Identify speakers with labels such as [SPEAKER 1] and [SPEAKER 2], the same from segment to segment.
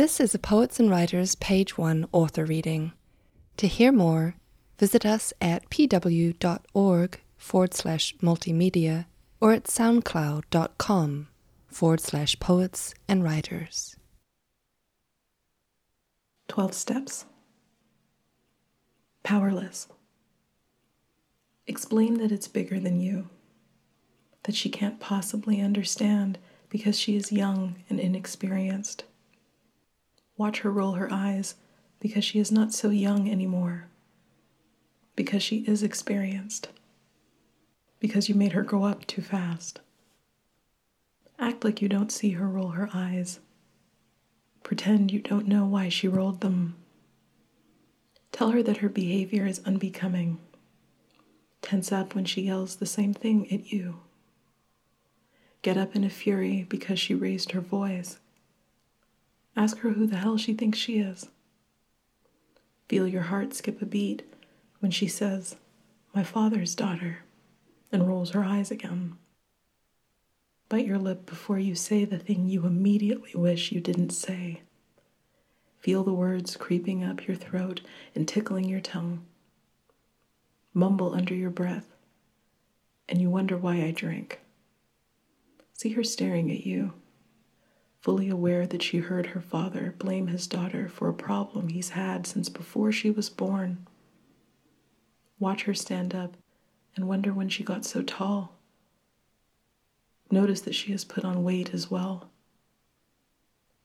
[SPEAKER 1] This is a Poets and Writers Page 1 author reading. To hear more, visit us at pw.org forward slash multimedia or at soundcloud.com forward slash poets and writers.
[SPEAKER 2] 12 steps. Powerless. Explain that it's bigger than you, that she can't possibly understand because she is young and inexperienced. Watch her roll her eyes because she is not so young anymore, because she is experienced, because you made her grow up too fast. Act like you don't see her roll her eyes. Pretend you don't know why she rolled them. Tell her that her behavior is unbecoming. Tense up when she yells the same thing at you. Get up in a fury because she raised her voice. Ask her who the hell she thinks she is. Feel your heart skip a beat when she says, My father's daughter, and rolls her eyes again. Bite your lip before you say the thing you immediately wish you didn't say. Feel the words creeping up your throat and tickling your tongue. Mumble under your breath, and you wonder why I drink. See her staring at you, fully aware that she heard her father blame his daughter for a problem he's had since before she was born. Watch her stand up and wonder when she got so tall. Notice that she has put on weight as well.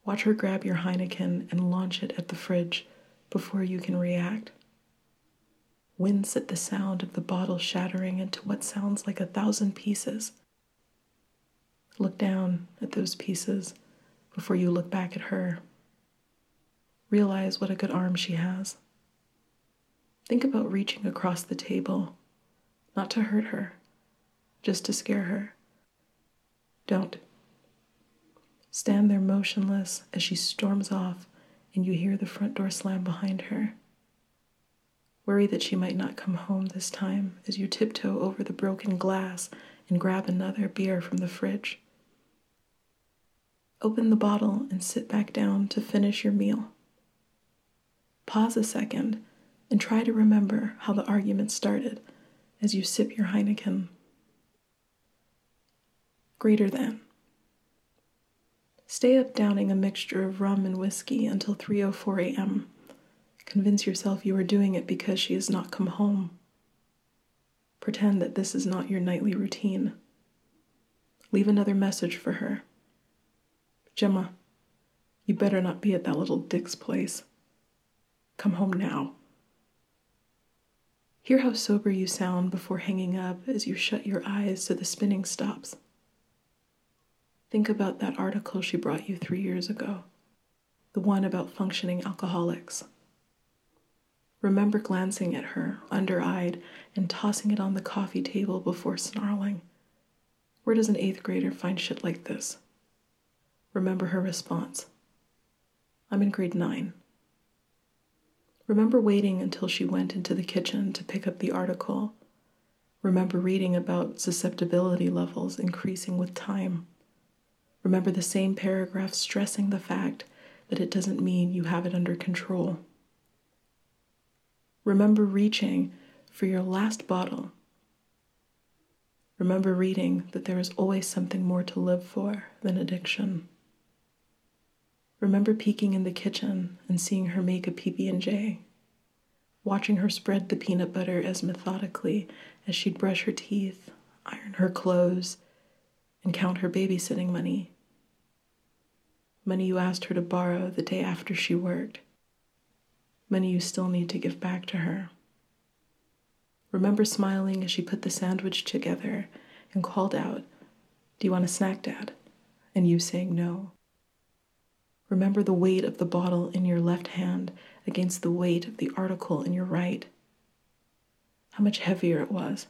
[SPEAKER 2] Watch her grab your Heineken and launch it at the fridge before you can react. Wince at the sound of the bottle shattering into what sounds like a thousand pieces. Look down at those pieces before you look back at her. Realize what a good arm she has. Think about reaching across the table, not to hurt her, just to scare her. Don't. Stand there motionless as she storms off and you hear the front door slam behind her. Worry that she might not come home this time as you tiptoe over the broken glass and grab another beer from the fridge. Open the bottle and sit back down to finish your meal. Pause a second and try to remember how the argument started as you sip your Heineken greater than. Stay up downing a mixture of rum and whiskey until 3:04 a.m. Convince yourself you are doing it because she has not come home. Pretend that this is not your nightly routine. Leave another message for her. Gemma, you better not be at that little Dick's place. Come home now. Hear how sober you sound before hanging up as you shut your eyes so the spinning stops. Think about that article she brought you three years ago, the one about functioning alcoholics. Remember glancing at her, under eyed, and tossing it on the coffee table before snarling. Where does an eighth grader find shit like this? Remember her response I'm in grade nine. Remember waiting until she went into the kitchen to pick up the article. Remember reading about susceptibility levels increasing with time. Remember the same paragraph stressing the fact that it doesn't mean you have it under control. Remember reaching for your last bottle. Remember reading that there is always something more to live for than addiction. Remember peeking in the kitchen and seeing her make a PB&J, watching her spread the peanut butter as methodically as she'd brush her teeth, iron her clothes, and count her babysitting money money you asked her to borrow the day after she worked, money you still need to give back to her. Remember smiling as she put the sandwich together and called out, Do you want a snack, Dad? And you saying no. Remember the weight of the bottle in your left hand against the weight of the article in your right. How much heavier it was.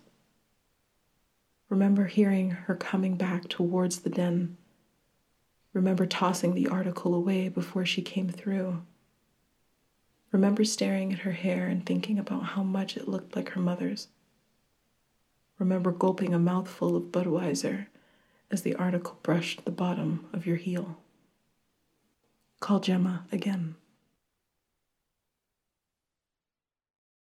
[SPEAKER 2] Remember hearing her coming back towards the den Remember tossing the article away before she came through. Remember staring at her hair and thinking about how much it looked like her mother's. Remember gulping a mouthful of Budweiser as the article brushed the bottom of your heel. Call Gemma again.